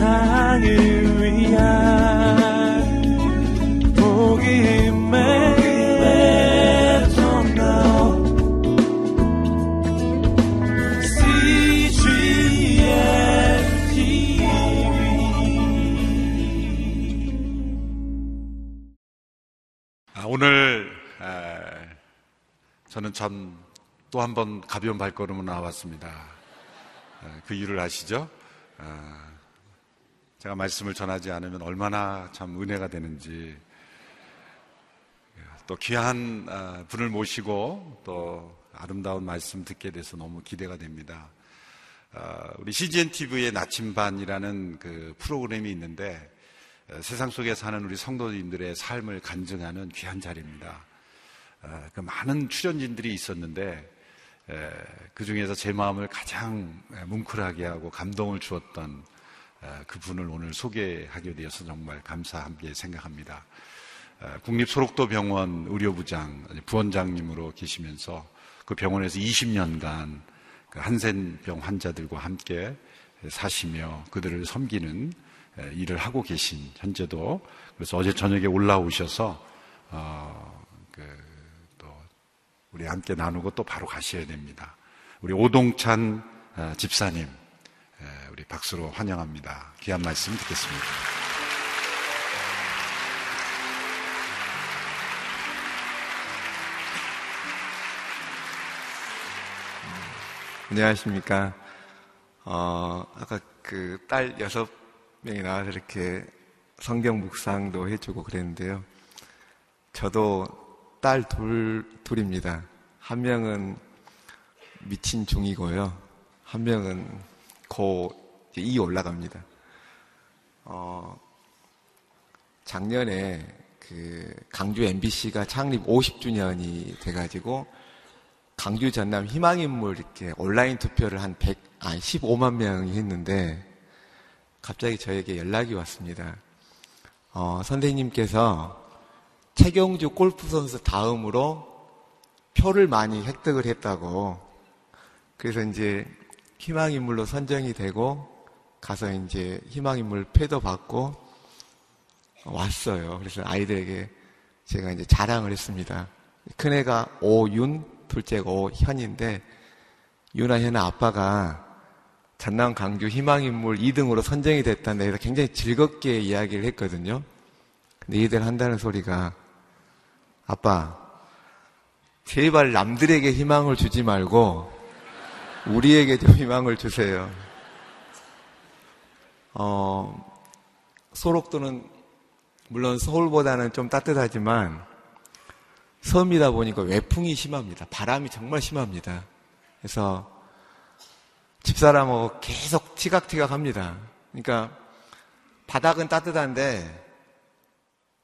세상을 위한 복음의 아, 오늘 저는 참 또 한 번 가벼운 발걸음으로 나왔습니다. 그 이유를 아시죠? 아, 제가 말씀을 전하지 않으면 얼마나 참 은혜가 되는지 또 귀한 아, 분을 모시고 또 아름다운 말씀 듣게 돼서 너무 기대가 됩니다. 우리 CGN TV의 나침반이라는 그 프로그램이 있는데 세상 속에 사는 우리 성도님들의 삶을 간증하는 귀한 자리입니다. 그 많은 출연진들이 있었는데 그 중에서 제 마음을 가장 뭉클하게 하고 감동을 주었던 그 분을 오늘 소개하게 되어서 정말 감사하게 생각합니다. 국립소록도병원 의료부장 부원장님으로 계시면서 그 병원에서 20년간 그 한센병 환자들과 함께 사시며 그들을 섬기는 일을 하고 계신 현재도 그래서 어제 저녁에 올라오셔서 어, 그, 또 우리 함께 나누고 또 바로 가셔야 됩니다. 우리 오동찬 어, 집사님 우리 박수로 환영합니다. 귀한 말씀 듣겠습니다. 안녕하십니까. 어, 아까 그 딸 여섯 명이 나와서 이렇게 성경 묵상도 해주고 그랬는데요. 저도 딸 둘, 둘입니다. 한 명은 미친 중이고요. 한 명은 고2 올라갑니다. 어, 작년에 그 강주 MBC가 창립 50주년이 돼가지고 강주 전남 희망인물 이렇게 온라인 투표를 한 100, 아, 15만 명이 했는데 갑자기 저에게 연락이 왔습니다. 어, 선생님께서 최경주 골프 선수 다음으로 표를 많이 획득을 했다고. 그래서 이제 희망인물로 선정이 되고 가서 이제 희망인물 패도 받고 왔어요. 그래서 아이들에게 제가 이제 자랑을 했습니다. 큰애가 오윤, 둘째가 오현인데 윤아 현아 아빠가 전남 강주 희망인물 2등으로 선정이 됐다는 데서 굉장히 즐겁게 이야기를 했거든요. 근데 이들 한다는 소리가 아빠 제발 남들에게 희망을 주지 말고 우리에게 좀 희망을 주세요. 어, 소록도는 물론 서울보다는 좀 따뜻하지만 섬이다 보니까 외풍이 심합니다. 바람이 정말 심합니다. 그래서 집사람하고 계속 티각티각 합니다. 그러니까 바닥은 따뜻한데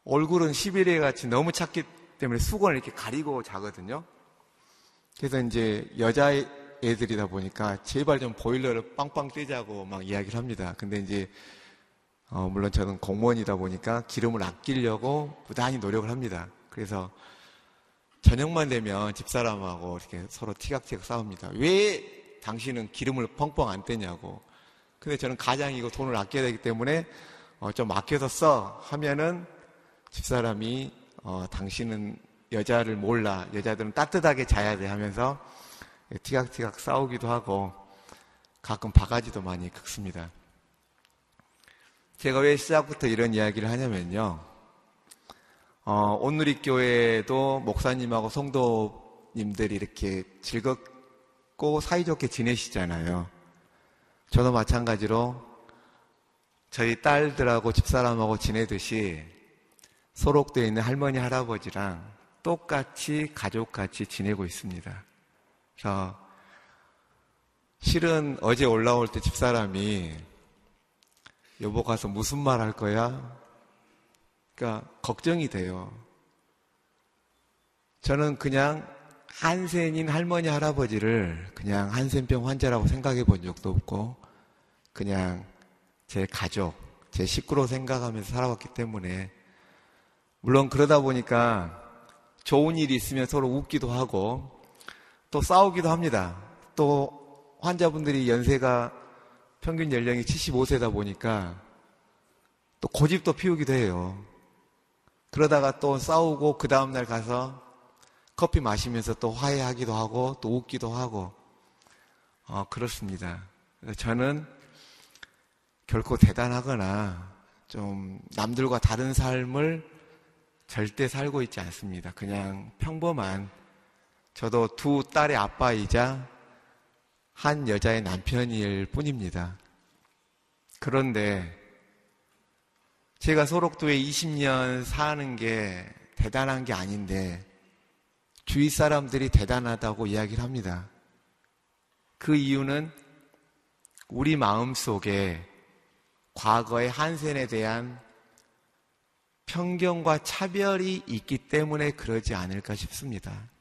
얼굴은 시베리아 같이 너무 찼기 때문에 수건을 이렇게 가리고 자거든요. 그래서 이제 여자 애들이다 보니까 제발 좀 보일러를 빵빵 떼자고 막 이야기를 합니다. 근데 이제 어 물론 저는 공무원이다 보니까 기름을 아끼려고 부단히 노력을 합니다. 그래서 저녁만 되면 집사람하고 이렇게 서로 티각티각 싸웁니다. 왜 당신은 기름을 펑펑 안 떼냐고. 근데 저는 가장이고 돈을 아껴야 되기 때문에 어, 좀 아껴서 써 하면은 집사람이 어, 당신은 여자를 몰라. 여자들은 따뜻하게 자야 돼 하면서 티각티각 싸우기도 하고 가끔 바가지도 많이 긁습니다. 제가 왜 시작부터 이런 이야기를 하냐면요. 어, 오늘이 교회도 목사님하고 성도님들이 이렇게 즐겁 고 사이좋게 지내시잖아요. 저도 마찬가지로 저희 딸들하고 집사람하고 지내듯이 소록되어 있는 할머니, 할아버지랑 똑같이 가족같이 지내고 있습니다. 그래서 실은 어제 올라올 때 집사람이 여보 가서 무슨 말 할 거야? 그러니까 걱정이 돼요. 저는 그냥 한센인 할머니, 할아버지를 그냥 한센병 환자라고 생각해 본 적도 없고, 그냥 제 가족, 제 식구로 생각하면서 살아왔기 때문에, 물론 그러다 보니까 좋은 일이 있으면 서로 웃기도 하고, 또 싸우기도 합니다. 또 환자분들이 연세가 평균 연령이 75세다 보니까 또 고집도 피우기도 해요. 그러다가 또 싸우고 그 다음날 가서 커피 마시면서 또 화해하기도 하고 또 웃기도 하고 어, 그렇습니다. 저는 결코 대단하거나 좀 남들과 다른 삶을 절대 살고 있지 않습니다. 그냥 평범한 저도 두 딸의 아빠이자 한 여자의 남편일 뿐입니다. 그런데 제가 소록도에 20년 사는 게 대단한 게 아닌데 주위 사람들이 대단하다고 이야기를 합니다. 그 이유는 우리 마음 속에 과거의 한센에 대한 편견과 차별이 있기 때문에 그러지 않을까 싶습니다.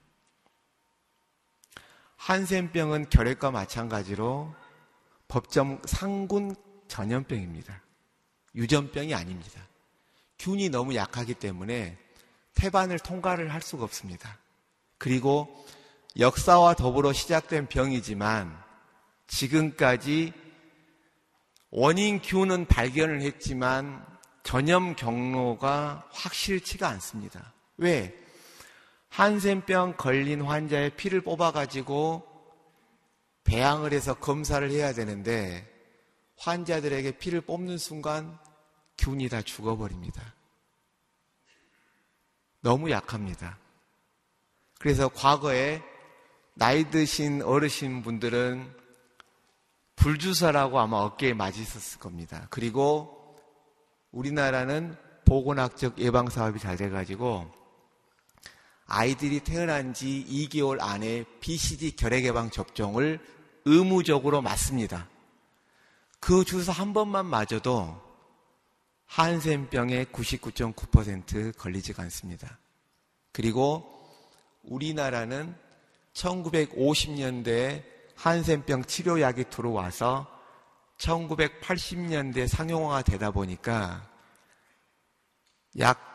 한센병은 결핵과 마찬가지로 법정 상군 전염병입니다. 유전병이 아닙니다. 균이 너무 약하기 때문에 태반을 통과를 할 수가 없습니다. 그리고 역사와 더불어 시작된 병이지만 지금까지 원인 균은 발견을 했지만 전염 경로가 확실치가 않습니다. 왜? 한센병 걸린 환자의 피를 뽑아가지고 배양을 해서 검사를 해야 되는데 환자들에게 피를 뽑는 순간 균이 다 죽어버립니다. 너무 약합니다. 그래서 과거에 나이 드신 어르신 분들은 불주사라고 아마 어깨에 맞으셨을 겁니다. 그리고 우리나라는 보건학적 예방 사업이 잘 돼가지고 아이들이 태어난 지 2개월 안에 BCG 결핵 예방 접종을 의무적으로 맞습니다. 그 주사 한 번만 맞아도 한센병의 99.9% 걸리지가 않습니다. 그리고 우리나라는 1950년대에 한센병 치료약이 들어와서 1980년대 상용화가 되다 보니까 약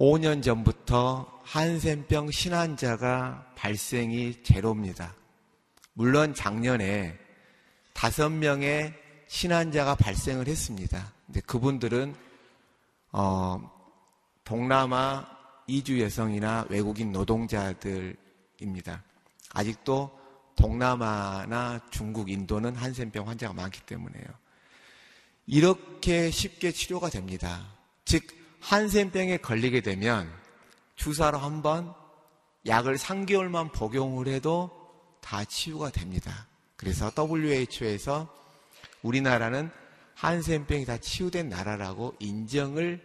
5년 전부터 한센병 신환자가 발생이 제로입니다. 물론 작년에 5명의 신환자가 발생을 했습니다. 근데 그분들은 어, 동남아 이주 여성이나 외국인 노동자들입니다. 아직도 동남아나 중국, 인도는 한센병 환자가 많기 때문에요. 이렇게 쉽게 치료가 됩니다. 즉, 한센병에 걸리게 되면 주사로 한 번 약을 3개월만 복용을 해도 다 치유가 됩니다. 그래서 WHO에서 우리나라는 한센병이 다 치유된 나라라고 인정을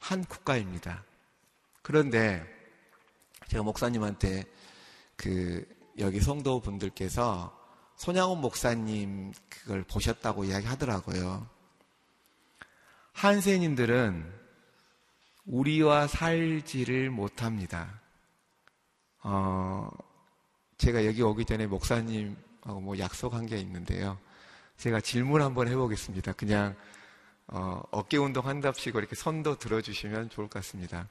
한 국가입니다. 그런데 제가 목사님한테 그 여기 성도 분들께서 손양훈 목사님 그걸 보셨다고 이야기 하더라고요. 한센인들은 우리와 살지를 못합니다. 어, 제가 여기 오기 전에 목사님하고 뭐 약속한 게 있는데요. 제가 질문 한번 해보겠습니다. 그냥 어, 어깨 운동 한답시고 이렇게 손도 들어주시면 좋을 것 같습니다.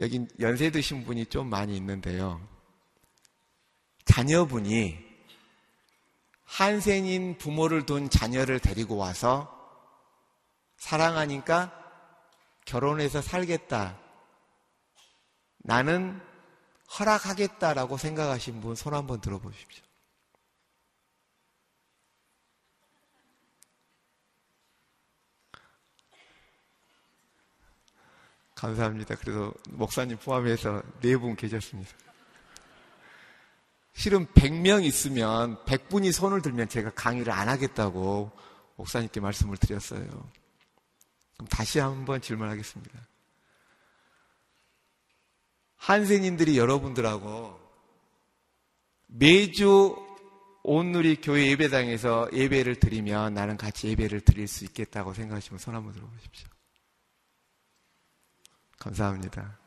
여기 연세 드신 분이 좀 많이 있는데요. 자녀분이 한센인 부모를 둔 자녀를 데리고 와서 사랑하니까 결혼해서 살겠다. 나는 허락하겠다라고 생각하신 분 손 한번 들어보십시오. 감사합니다. 그래도 목사님 포함해서 네 분 계셨습니다. 실은 100명 있으면 100분이 손을 들면 제가 강의를 안 하겠다고 목사님께 말씀을 드렸어요. 그럼 다시 한번 질문하겠습니다. 한센인들이 여러분들하고 매주 오늘이 교회 예배당에서 예배를 드리면 나는 같이 예배를 드릴 수 있겠다고 생각하시면 손 한번 들어보십시오. 감사합니다.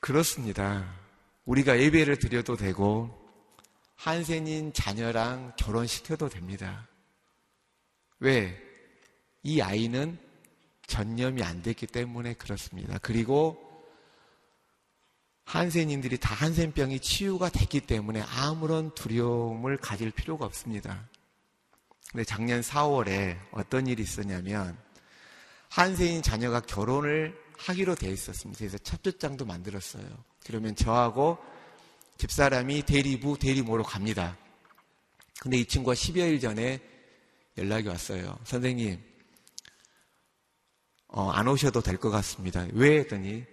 그렇습니다. 우리가 예배를 드려도 되고 한센인 자녀랑 결혼시켜도 됩니다. 왜? 이 아이는 전염이 안 됐기 때문에 그렇습니다. 그리고 한센인들이 다 한센병이 치유가 됐기 때문에 아무런 두려움을 가질 필요가 없습니다. 근데 작년 4월에 어떤 일이 있었냐면 한세인 자녀가 결혼을 하기로 돼 있었습니다. 그래서 첩조장도 만들었어요. 그러면 저하고 집사람이 대리부 대리모로 갑니다. 근데 이 친구가 10여일 전에 연락이 왔어요. 선생님, 어, 안 오셔도 될 것 같습니다. 왜 했더니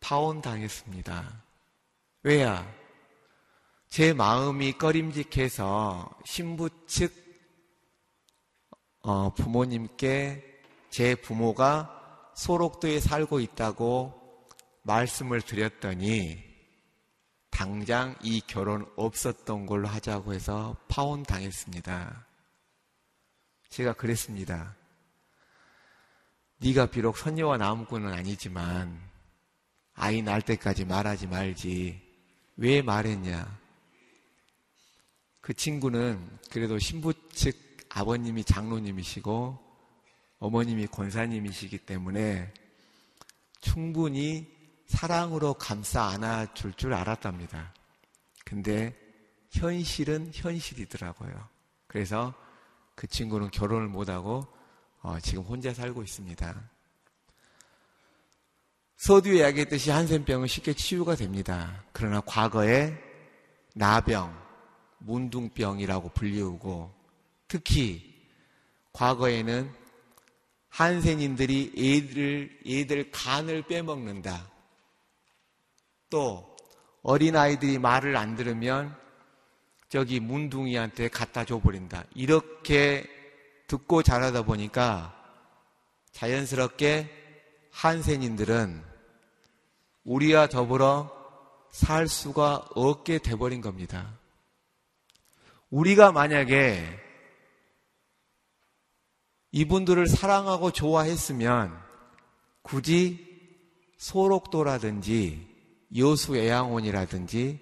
파혼 당했습니다. 왜야? 제 마음이 꺼림직해서 신부 측 어, 부모님께 제 부모가 소록도에 살고 있다고 말씀을 드렸더니 당장 이 결혼 없었던 걸로 하자고 해서 파혼 당했습니다. 제가 그랬습니다. 네가 비록 선녀와 나무꾼은 아니지만 아이 낳을 때까지 말하지 말지 왜 말했냐? 그 친구는 그래도 신부 측 아버님이 장로님이시고 어머님이 권사님이시기 때문에 충분히 사랑으로 감싸 안아줄 줄 알았답니다. 근데 현실은 현실이더라고요. 그래서 그 친구는 결혼을 못하고 어, 지금 혼자 살고 있습니다. 서두에 이야기했듯이 한센병은 쉽게 치유가 됩니다. 그러나 과거에 나병, 문둥병이라고 불리우고 특히 과거에는 한센인들이 애들, 애들 간을 빼먹는다. 또 어린아이들이 말을 안 들으면 저기 문둥이한테 갖다 줘버린다. 이렇게 듣고 자라다 보니까 자연스럽게 한센인들은 우리와 더불어 살 수가 없게 돼버린 겁니다. 우리가 만약에 이분들을 사랑하고 좋아했으면 굳이 소록도라든지 여수 애양원이라든지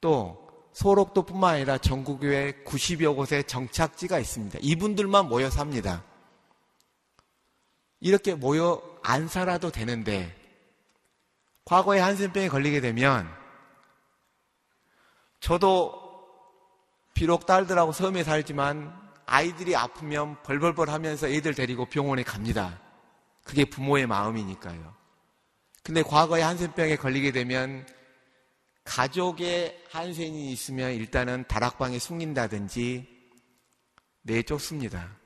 또 소록도뿐만 아니라 전국교회 90여 곳에 정착지가 있습니다. 이분들만 모여 삽니다. 이렇게 모여 안 살아도 되는데 과거에 한센병에 걸리게 되면 저도 비록 딸들하고 섬에 살지만 아이들이 아프면 벌벌벌 하면서 애들 데리고 병원에 갑니다. 그게 부모의 마음이니까요. 근데 과거에 한센병에 걸리게 되면 가족의 한센이 있으면 일단은 다락방에 숨긴다든지 내쫓습니다.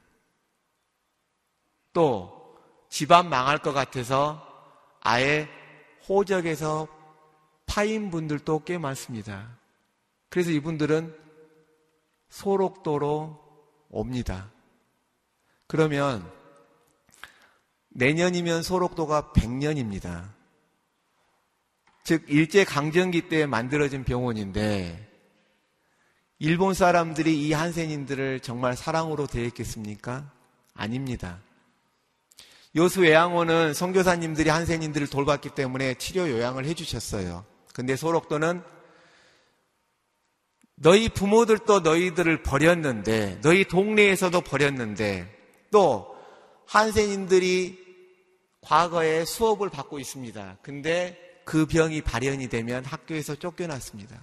또 집안 망할 것 같아서 아예 호적에서 파인 분들도 꽤 많습니다. 그래서 이분들은 소록도로 옵니다. 그러면 내년이면 소록도가 100년입니다. 즉 일제 강점기 때 만들어진 병원인데 일본 사람들이 이 한센인들을 정말 사랑으로 대했겠습니까? 아닙니다. 요수 외양원은 선교사님들이 한센인들을 돌봤기 때문에 치료 요양을 해주셨어요. 근데 소록도는 너희 부모들도 너희들을 버렸는데 너희 동네에서도 버렸는데 또 한센인들이 과거에 수업을 받고 있습니다. 근데 그 병이 발현이 되면 학교에서 쫓겨났습니다.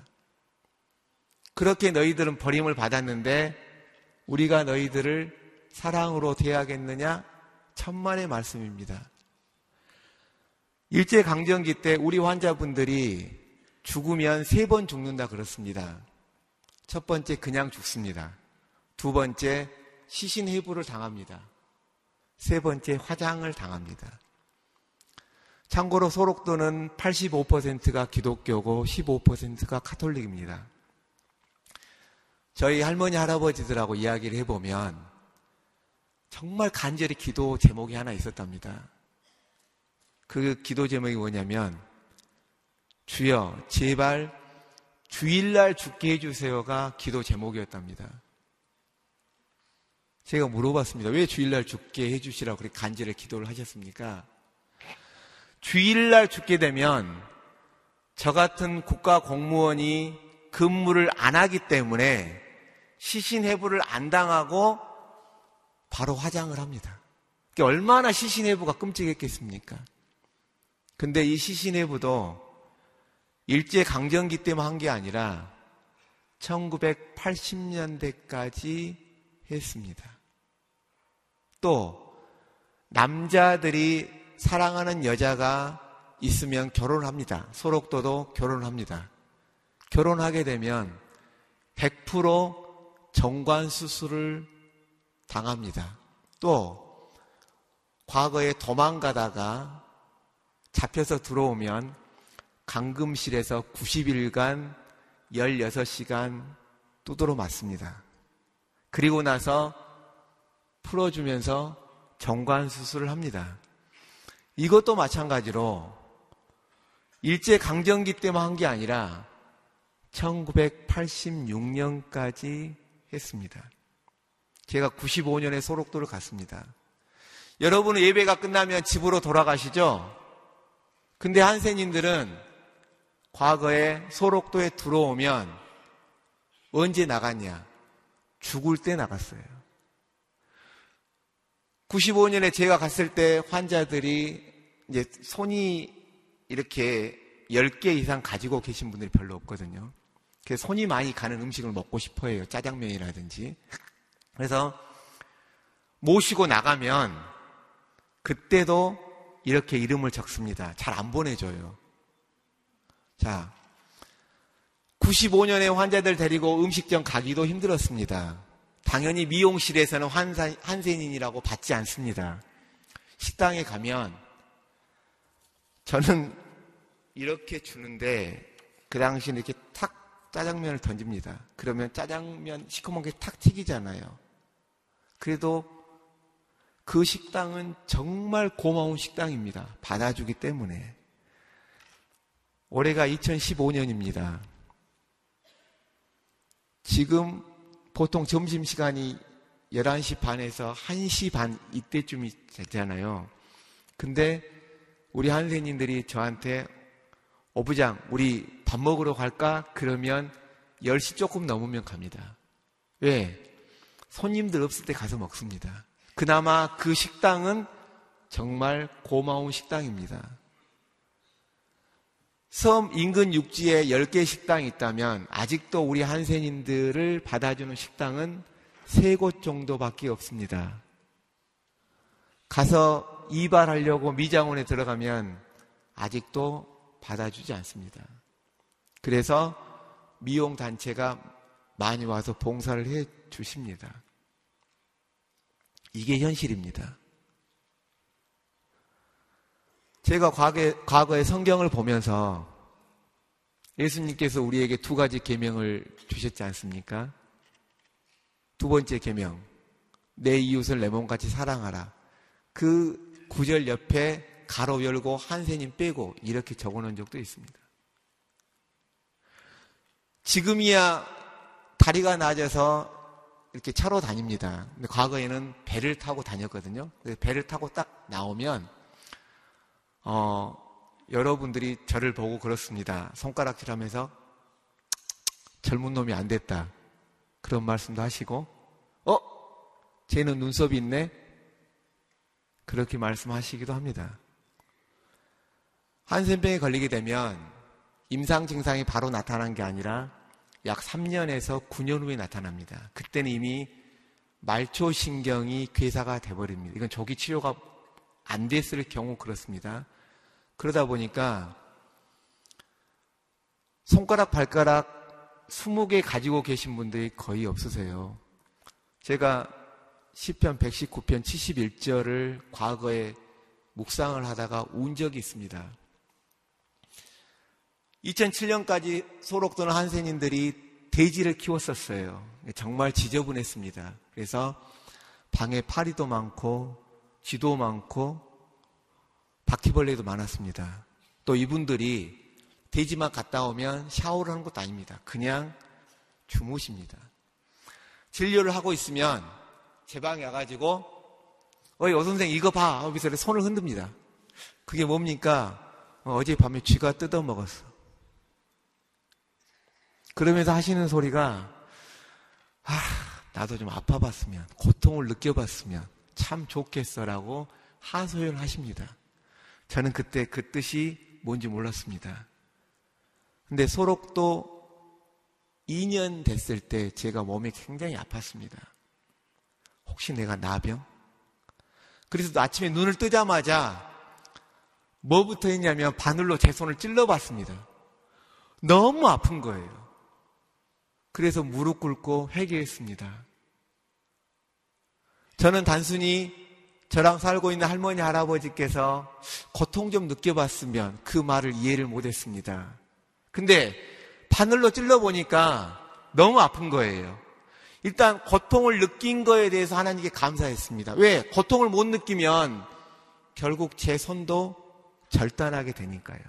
그렇게 너희들은 버림을 받았는데 우리가 너희들을 사랑으로 대하겠느냐? 천만의 말씀입니다. 일제강점기 때 우리 환자분들이 죽으면 세 번 죽는다 그렇습니다. 첫 번째 그냥 죽습니다. 두 번째 시신해부를 당합니다. 세 번째 화장을 당합니다. 참고로 소록도는 85%가 기독교고 15%가 카톨릭입니다. 저희 할머니 할아버지들하고 이야기를 해보면 정말 간절히 기도 제목이 하나 있었답니다. 그 기도 제목이 뭐냐면 주여 제발 주일날 죽게 해주세요가 기도 제목이었답니다. 제가 물어봤습니다. 왜 주일날 죽게 해주시라고 그렇게 간절히 기도를 하셨습니까? 주일날 죽게 되면 저 같은 국가 공무원이 근무를 안 하기 때문에 시신해부를 안 당하고 바로 화장을 합니다. 얼마나 시신해부가 끔찍했겠습니까? 근데 이 시신해부도 일제 강점기 때문에 한게 아니라 1980년대까지 했습니다. 또 남자들이 사랑하는 여자가 있으면 결혼을 합니다. 소록도도 결혼을 합니다. 결혼하게 되면 100% 정관 수술을 당합니다. 또 과거에 도망가다가 잡혀서 들어오면 강금실에서 90일간 16시간 두드러 맞습니다. 그리고 나서 풀어주면서 정관 수술을 합니다. 이것도 마찬가지로 일제 강점기 때만 한 게 아니라 1986년까지 했습니다. 제가 95년에 소록도를 갔습니다. 여러분은 예배가 끝나면 집으로 돌아가시죠? 근데 한세님들은 과거에 소록도에 들어오면 언제 나갔냐? 죽을 때 나갔어요. 95년에 제가 갔을 때 환자들이 이제 손이 이렇게 10개 이상 가지고 계신 분들이 별로 없거든요. 그래서 손이 많이 가는 음식을 먹고 싶어 해요. 짜장면이라든지. 그래서 모시고 나가면 그때도 이렇게 이름을 적습니다. 잘 안 보내줘요. 자, 95년에 환자들 데리고 음식점 가기도 힘들었습니다. 당연히 미용실에서는 환사, 한센인이라고 받지 않습니다. 식당에 가면 저는 이렇게 주는데 그 당시에 이렇게 탁 짜장면을 던집니다. 그러면 짜장면 시커먼 게 탁 튀기잖아요. 그래도 그 식당은 정말 고마운 식당입니다. 받아주기 때문에. 올해가 2015년입니다. 지금 보통 점심시간이 11시 반에서 1시 반 이때쯤이 되잖아요. 근데 우리 한세님들이 저한테 어부장, 우리 밥 먹으러 갈까? 그러면 10시 조금 넘으면 갑니다. 왜? 손님들 없을 때 가서 먹습니다. 그나마 그 식당은 정말 고마운 식당입니다. 섬 인근 육지에 10개 식당이 있다면 아직도 우리 한센인들을 받아주는 식당은 3곳 정도밖에 없습니다. 가서 이발하려고 미장원에 들어가면 아직도 받아주지 않습니다. 그래서 미용 단체가 많이 와서 봉사를 해 주십니다. 이게 현실입니다. 제가 과거에, 과거에 성경을 보면서 예수님께서 우리에게 두 가지 계명을 주셨지 않습니까? 두 번째 계명, 내 이웃을 내 몸같이 사랑하라. 그 구절 옆에 가로 열고 한세님 빼고 이렇게 적어 놓은 적도 있습니다. 지금이야 다리가 낮아서 이렇게 차로 다닙니다. 근데 과거에는 배를 타고 다녔거든요. 배를 타고 딱 나오면 어, 여러분들이 저를 보고 그렇습니다. 손가락질 하면서 젊은 놈이 안 됐다. 그런 말씀도 하시고, 어? 쟤는 눈썹이 있네? 그렇게 말씀하시기도 합니다. 한센병에 걸리게 되면 임상 증상이 바로 나타난 게 아니라 약 3년에서 9년 후에 나타납니다. 그때는 이미 말초신경이 괴사가 돼버립니다. 이건 조기 치료가 안 됐을 경우 그렇습니다. 그러다 보니까 손가락, 발가락 20개 가지고 계신 분들이 거의 없으세요. 제가 10편 119편 71절을 과거에 묵상을 하다가 운 적이 있습니다. 2007년까지 소록도는 한센인들이 돼지를 키웠었어요. 정말 지저분했습니다. 그래서 방에 파리도 많고 쥐도 많고 바퀴벌레도 많았습니다. 또 이분들이 돼지만 갔다 오면 샤워를 하는 것도 아닙니다. 그냥 주무십니다. 진료를 하고 있으면 제 방에 와가지고 어이 오 선생 이거 봐 하면서 손을 흔듭니다. 그게 뭡니까? 어, 어젯밤에 쥐가 뜯어먹었어. 그러면서 하시는 소리가 아 나도 좀 아파봤으면 고통을 느껴봤으면 참 좋겠어라고 하소연 하십니다. 저는 그때 그 뜻이 뭔지 몰랐습니다. 근데 소록도 2년 됐을 때 제가 몸이 굉장히 아팠습니다. 혹시 내가 나병? 그래서 아침에 눈을 뜨자마자 뭐부터 했냐면 바늘로 제 손을 찔러봤습니다. 너무 아픈 거예요. 그래서 무릎 꿇고 회개했습니다. 저는 단순히 저랑 살고 있는 할머니, 할아버지께서 고통 좀 느껴봤으면 그 말을 이해를 못했습니다. 근데 바늘로 찔러보니까 너무 아픈 거예요. 일단 고통을 느낀 거에 대해서 하나님께 감사했습니다. 왜? 고통을 못 느끼면 결국 제 손도 절단하게 되니까요.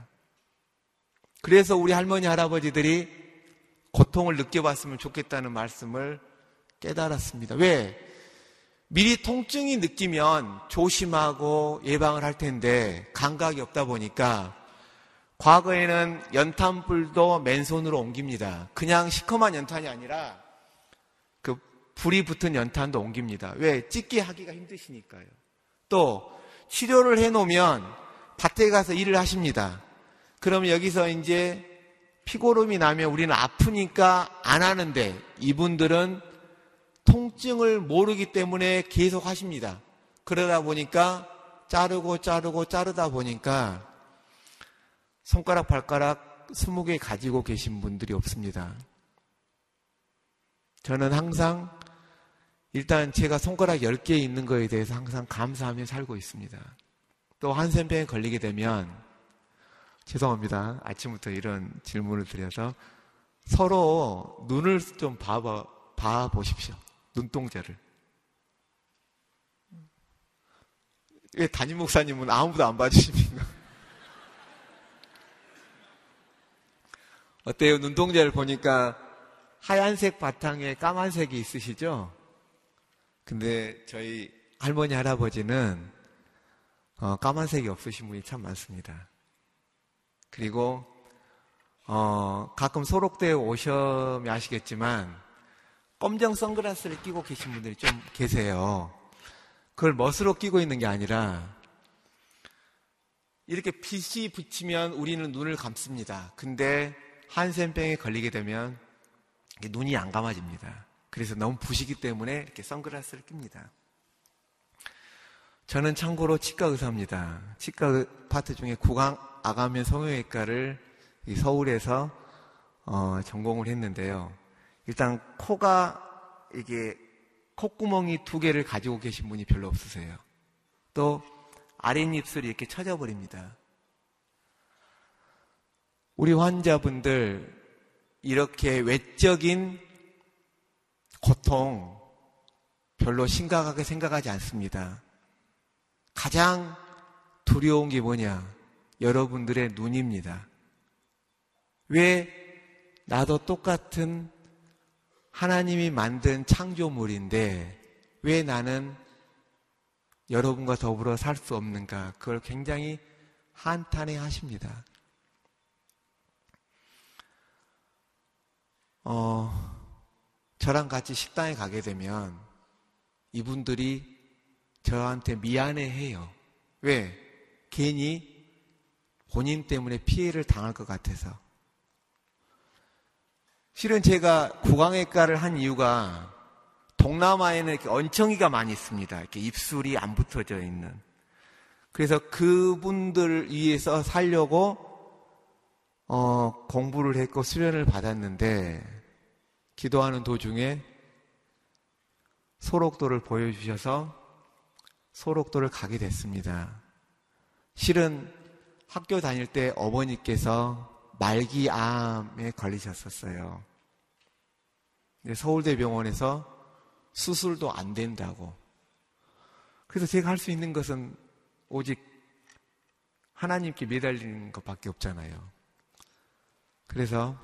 그래서 우리 할머니, 할아버지들이 고통을 느껴봤으면 좋겠다는 말씀을 깨달았습니다. 왜? 미리 통증이 느끼면 조심하고 예방을 할 텐데 감각이 없다 보니까 과거에는 연탄불도 맨손으로 옮깁니다. 그냥 시커먼 연탄이 아니라 그 불이 붙은 연탄도 옮깁니다. 왜? 찢기 하기가 힘드시니까요. 또 치료를 해 놓으면 밭에 가서 일을 하십니다. 그러면 여기서 이제 피고름이 나면 우리는 아프니까 안 하는데 이분들은 통증을 모르기 때문에 계속 하십니다. 그러다 보니까 자르고 자르고 자르다 보니까 손가락, 발가락 20개 가지고 계신 분들이 없습니다. 저는 항상 일단 제가 손가락 10개 있는 거에 대해서 항상 감사하며 살고 있습니다. 또 한센병에 걸리게 되면 죄송합니다. 아침부터 이런 질문을 드려서 서로 눈을 좀 봐봐, 봐 보십시오. 눈동자를. 왜 담임 목사님은 아무도 안 봐주십니까? 어때요? 눈동자를 보니까 하얀색 바탕에 까만색이 있으시죠? 근데 저희 할머니, 할아버지는 어, 까만색이 없으신 분이 참 많습니다. 그리고 어, 가끔 소록대에 오셔면 아시겠지만 검정 선글라스를 끼고 계신 분들이 좀 계세요. 그걸 멋으로 끼고 있는 게 아니라 이렇게 빛이 붙이면 우리는 눈을 감습니다. 근데 한센병에 걸리게 되면 눈이 안 감아집니다. 그래서 너무 부시기 때문에 이렇게 선글라스를 낍니다. 저는 참고로 치과 의사입니다. 치과 파트 중에 구강 아가면 성형외과를 서울에서 어, 전공을 했는데요. 일단 코가 이게 콧구멍이 두 개를 가지고 계신 분이 별로 없으세요. 또 아랫입술이 이렇게 쳐져버립니다. 우리 환자분들 이렇게 외적인 고통 별로 심각하게 생각하지 않습니다. 가장 두려운 게 뭐냐? 여러분들의 눈입니다. 왜 나도 똑같은 하나님이 만든 창조물인데 왜 나는 여러분과 더불어 살 수 없는가? 그걸 굉장히 한탄해 하십니다. 어, 저랑 같이 식당에 가게 되면 이분들이 저한테 미안해 해요. 왜? 괜히 본인 때문에 피해를 당할 것 같아서. 실은 제가 구강외과를 한 이유가 동남아에는 이렇게 언청이가 많이 있습니다. 이렇게 입술이 안 붙어져 있는. 그래서 그분들을 위해서 살려고 어, 공부를 했고 수련을 받았는데 기도하는 도중에 소록도를 보여주셔서 소록도를 가게 됐습니다. 실은 학교 다닐 때 어머니께서 말기암에 걸리셨었어요. 서울대병원에서 수술도 안 된다고. 그래서 제가 할 수 있는 것은 오직 하나님께 매달리는 것밖에 없잖아요. 그래서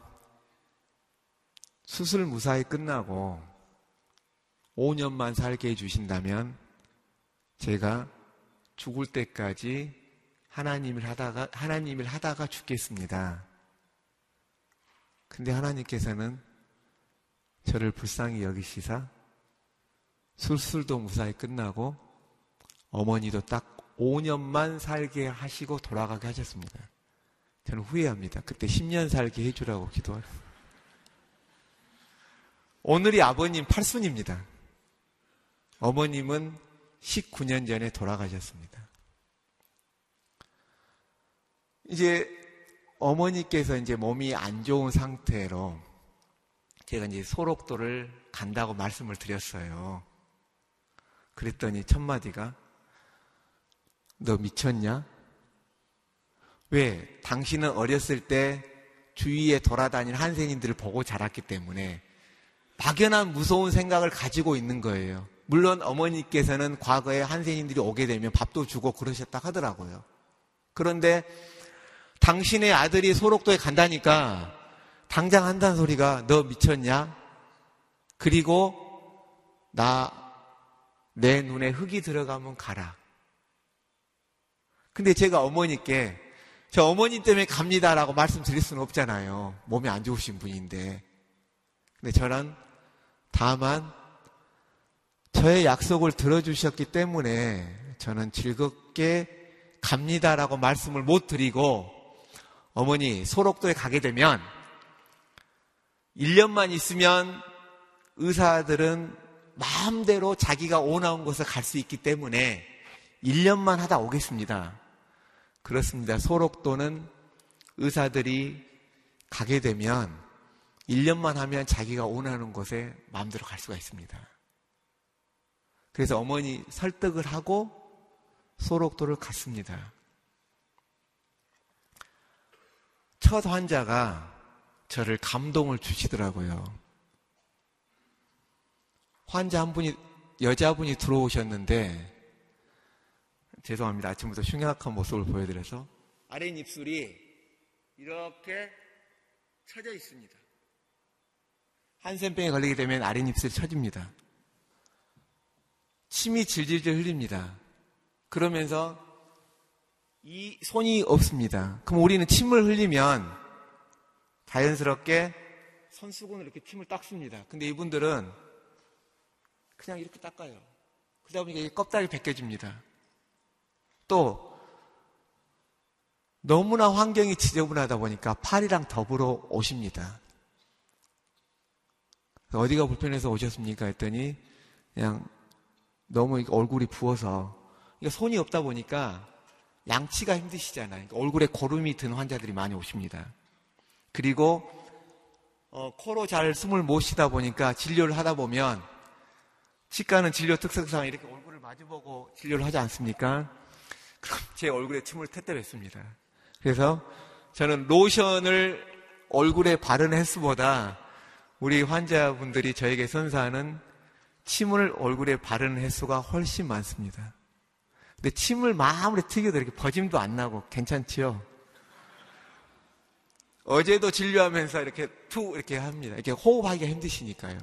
수술 무사히 끝나고 5년만 살게 해주신다면 제가 죽을 때까지 하나님을 하다가, 하나님을 하다가 죽겠습니다. 근데 하나님께서는 저를 불쌍히 여기시사 술술도 무사히 끝나고 어머니도 딱 5년만 살게 하시고 돌아가게 하셨습니다. 저는 후회합니다. 그때 10년 살게 해주라고 기도할. 오늘이 아버님 팔순입니다. 어머님은 19년 전에 돌아가셨습니다. 이제 어머니께서 이제 몸이 안 좋은 상태로 제가 이제 소록도를 간다고 말씀을 드렸어요. 그랬더니 첫마디가 너 미쳤냐? 왜? 당신은 어렸을 때 주위에 돌아다니는 한센인들을 보고 자랐기 때문에 막연한 무서운 생각을 가지고 있는 거예요. 물론 어머니께서는 과거에 한센인들이 오게 되면 밥도 주고 그러셨다 하더라고요. 그런데 당신의 아들이 소록도에 간다니까 당장 한다는 소리가 너 미쳤냐? 그리고 나 내 눈에 흙이 들어가면 가라. 근데 제가 어머니께 저 어머니 때문에 갑니다라고 말씀드릴 수는 없잖아요. 몸이 안 좋으신 분인데. 근데 저는 다만 저의 약속을 들어주셨기 때문에 저는 즐겁게 갑니다라고 말씀을 못 드리고 어머니 소록도에 가게 되면 1년만 있으면 의사들은 마음대로 자기가 원하는 곳에 갈 수 있기 때문에 1년만 하다 오겠습니다. 그렇습니다. 소록도는 의사들이 가게 되면 1년만 하면 자기가 원하는 곳에 마음대로 갈 수가 있습니다. 그래서 어머니 설득을 하고 소록도를 갔습니다. 첫 환자가 저를 감동을 주시더라고요. 환자 한 분이, 여자분이 들어오셨는데, 죄송합니다. 아침부터 흉악한 모습을 보여드려서, 아랫입술이 이렇게 처져 있습니다. 한센병에 걸리게 되면 아랫입술이 처집니다. 침이 질질질 흘립니다. 그러면서 이 손이 없습니다. 그럼 우리는 침을 흘리면 자연스럽게 손수건으로 이렇게 침을 닦습니다. 근데 이분들은 그냥 이렇게 닦아요. 그러다 보니까 이게 껍데기 벗겨집니다. 또 너무나 환경이 지저분하다 보니까 팔이랑 더불어 오십니다. 어디가 불편해서 오셨습니까? 했더니 그냥 너무 얼굴이 부어서 손이 없다 보니까 양치가 힘드시잖아요. 그러니까 얼굴에 고름이 든 환자들이 많이 오십니다. 그리고 어, 코로 잘 숨을 못 쉬다 보니까 진료를 하다 보면 치과는 진료 특성상 이렇게 얼굴을 마주보고 진료를 하지 않습니까? 그럼 제 얼굴에 침을 택대했습니다. 그래서 저는 로션을 얼굴에 바른 횟수보다 우리 환자분들이 저에게 선사하는 침을 얼굴에 바르는 횟수가 훨씬 많습니다. 근데 침을 마음으로 튀겨도 이렇게 버짐도 안 나고 괜찮지요? 어제도 진료하면서 이렇게 투 이렇게 합니다. 이렇게 호흡하기가 힘드시니까요.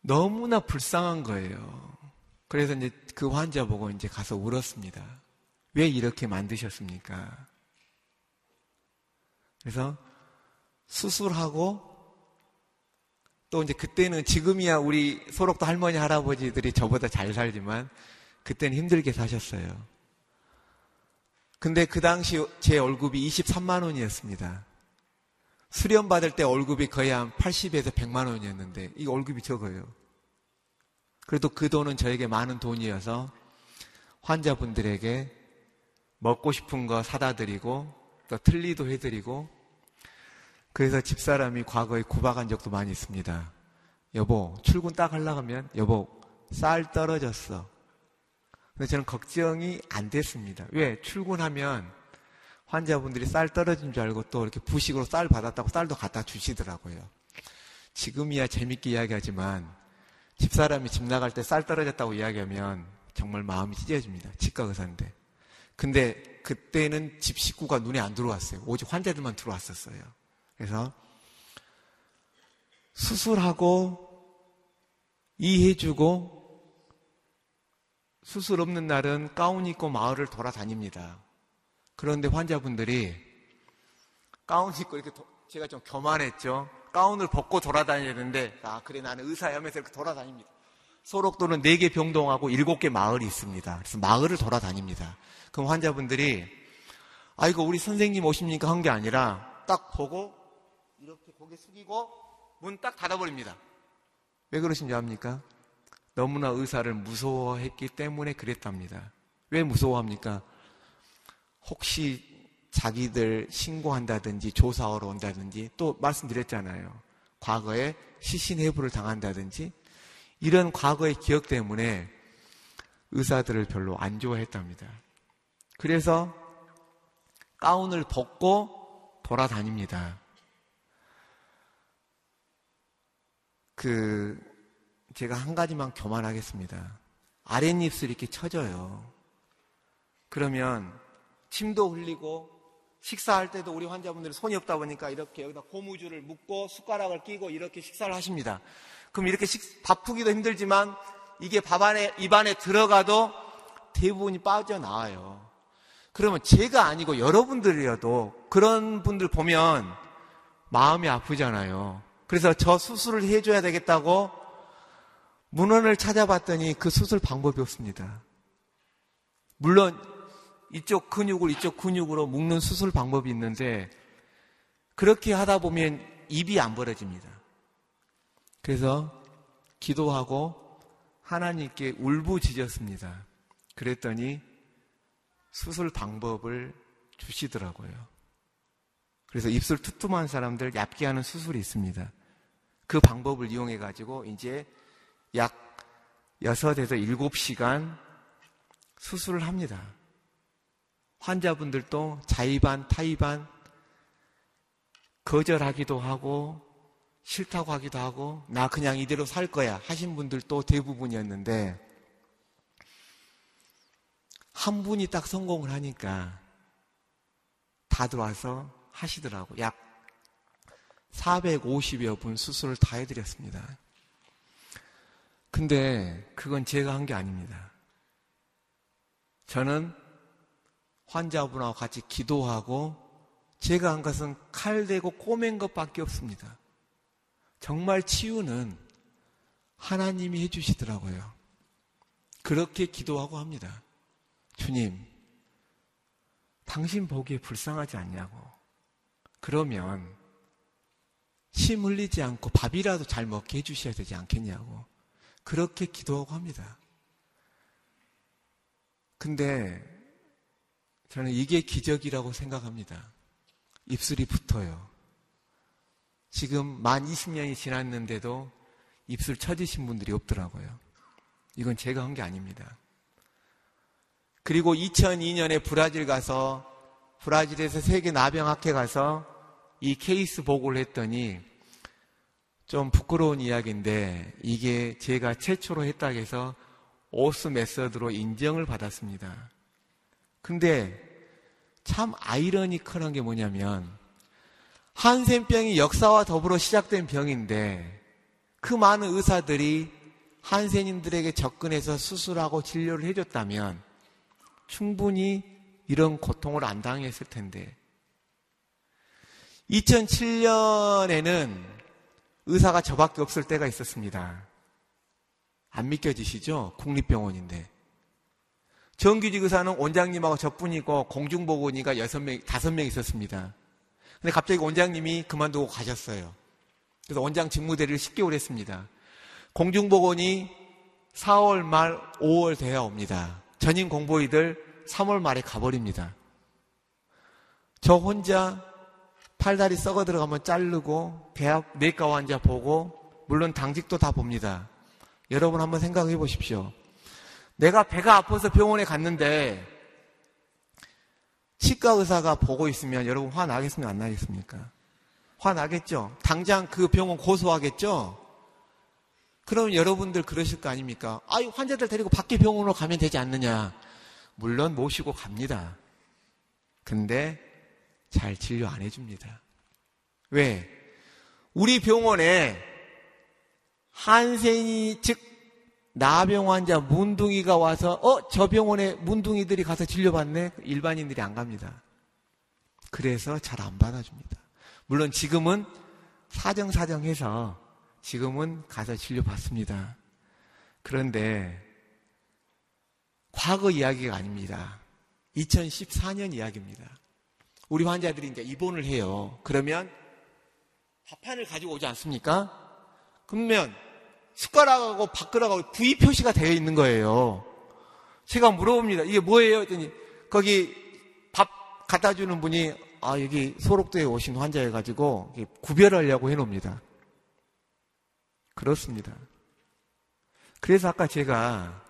너무나 불쌍한 거예요. 그래서 이제 그 환자 보고 이제 가서 울었습니다. 왜 이렇게 만드셨습니까? 그래서 수술하고 또 이제 그때는 지금이야 우리 소록도 할머니 할아버지들이 저보다 잘 살지만 그때는 힘들게 사셨어요. 근데 그 당시 제 월급이 23만 원이었습니다. 수련 받을 때 월급이 거의 한 80에서 100만 원이었는데 이 월급이 적어요. 그래도 그 돈은 저에게 많은 돈이어서 환자분들에게 먹고 싶은 거 사다 드리고 또 틀리도 해드리고 그래서 집사람이 과거에 구박한 적도 많이 있습니다. 여보, 출근 딱 하려고 하면, 여보, 쌀 떨어졌어. 근데 저는 걱정이 안 됐습니다. 왜? 출근하면 환자분들이 쌀 떨어진 줄 알고 또 이렇게 부식으로 쌀 받았다고 쌀도 갖다 주시더라고요. 지금이야 재밌게 이야기하지만 집사람이 집 나갈 때 쌀 떨어졌다고 이야기하면 정말 마음이 찢어집니다. 치과 의사인데. 근데 그때는 집 식구가 눈에 안 들어왔어요. 오직 환자들만 들어왔었어요. 그래서 수술하고 이해주고 수술 없는 날은 가운 입고 마을을 돌아다닙니다. 그런데 환자분들이 가운 입고 이렇게 도, 제가 좀 교만했죠. 가운을 벗고 돌아다녀야 되는데 아 그래 나는 의사야면서 이렇게 돌아다닙니다. 소록도는 4개 병동하고 7개 마을이 있습니다. 그래서 마을을 돌아다닙니다. 그럼 환자분들이 아이고 우리 선생님 오십니까 한 게 아니라 딱 보고 고개 숙이고 문 딱 닫아버립니다. 왜 그러신 줄 압니까? 너무나 의사를 무서워했기 때문에 그랬답니다. 왜 무서워합니까? 혹시 자기들 신고한다든지 조사하러 온다든지 또 말씀드렸잖아요. 과거에 시신해부를 당한다든지 이런 과거의 기억 때문에 의사들을 별로 안 좋아했답니다. 그래서 가운을 벗고 돌아다닙니다. 그, 제가 한 가지만 교만하겠습니다. 아랫입술 이렇게 쳐져요. 그러면 침도 흘리고 식사할 때도 우리 환자분들이 손이 없다 보니까 이렇게 여기다 고무줄을 묶고 숟가락을 끼고 이렇게 식사를 하십니다. 그럼 이렇게 식, 바쁘기도 힘들지만 이게 밥 안에, 입 안에 들어가도 대부분이 빠져나와요. 그러면 제가 아니고 여러분들이어도 그런 분들 보면 마음이 아프잖아요. 그래서 저 수술을 해줘야 되겠다고 문헌을 찾아봤더니 그 수술 방법이 없습니다. 물론 이쪽 근육을 이쪽 근육으로 묶는 수술 방법이 있는데 그렇게 하다 보면 입이 안 벌어집니다. 그래서 기도하고 하나님께 울부짖었습니다. 그랬더니 수술 방법을 주시더라고요. 그래서 입술 투툼한 사람들 얇게 하는 수술이 있습니다. 그 방법을 이용해 가지고 이제 약 6에서 7시간 수술을 합니다. 환자분들도 자의반, 타의반 거절하기도 하고 싫다고 하기도 하고 나 그냥 이대로 살 거야 하신 분들도 대부분이었는데 한 분이 딱 성공을 하니까 다들 와서 하시더라고. 약 450여 분 수술을 다 해드렸습니다. 근데 그건 제가 한 게 아닙니다. 저는 환자분하고 같이 기도하고 제가 한 것은 칼 대고 꼬맨 것밖에 없습니다. 정말 치유는 하나님이 해주시더라고요. 그렇게 기도하고 합니다. 주님, 당신 보기에 불쌍하지 않냐고. 그러면 침 흘리지 않고 밥이라도 잘 먹게 해주셔야 되지 않겠냐고. 그렇게 기도하고 합니다. 근데 저는 이게 기적이라고 생각합니다. 입술이 붙어요. 지금 만 20년이 지났는데도 입술 처지신 분들이 없더라고요. 이건 제가 한 게 아닙니다. 그리고 2002년에 브라질 가서 브라질에서 세계 나병학회 가서 이 케이스 보고를 했더니 좀 부끄러운 이야기인데 이게 제가 최초로 했다고 해서 오스 메서드로 인정을 받았습니다. 근데 참 아이러니컬한 게 뭐냐면 한센병이 역사와 더불어 시작된 병인데 그 많은 의사들이 한센인들에게 접근해서 수술하고 진료를 해줬다면 충분히 이런 고통을 안 당했을 텐데 2007년에는 의사가 저밖에 없을 때가 있었습니다. 안 믿겨지시죠? 국립병원인데. 정규직 의사는 원장님하고 저뿐이고 공중보건의가 여섯 명, 다섯 명 있었습니다. 근데 갑자기 원장님이 그만두고 가셨어요. 그래서 원장 직무대리를 10개월 했습니다. 공중보건이 4월 말 5월 돼야 옵니다. 전임 공보이들 3월 말에 가버립니다. 저 혼자 팔다리 썩어 들어가면 자르고 대학 내과 환자 보고 물론 당직도 다 봅니다. 여러분 한번 생각해 보십시오. 내가 배가 아파서 병원에 갔는데 치과 의사가 보고 있으면 여러분 화나겠습니까? 안 나겠습니까? 화나겠죠? 당장 그 병원 고소하겠죠? 그럼 여러분들 그러실 거 아닙니까? 아유, 환자들 데리고 밖에 병원으로 가면 되지 않느냐? 물론 모시고 갑니다. 근데 잘 진료 안 해줍니다. 왜? 우리 병원에 한센이, 즉, 나병 환자 문둥이가 와서, 어, 저 병원에 문둥이들이 가서 진료받네? 일반인들이 안 갑니다. 그래서 잘 안 받아줍니다. 물론 지금은 사정사정해서 지금은 가서 진료받습니다. 그런데 과거 이야기가 아닙니다. 2014년 이야기입니다. 우리 환자들이 이제 입원을 해요. 그러면 밥판을 가지고 오지 않습니까? 그러면 숟가락하고 밥그릇하고 V 표시가 되어 있는 거예요. 제가 물어봅니다. 이게 뭐예요? 했더니 거기 밥 갖다 주는 분이 아 여기 소록도에 오신 환자여가지고 구별하려고 해놓습니다. 그렇습니다. 그래서 아까 제가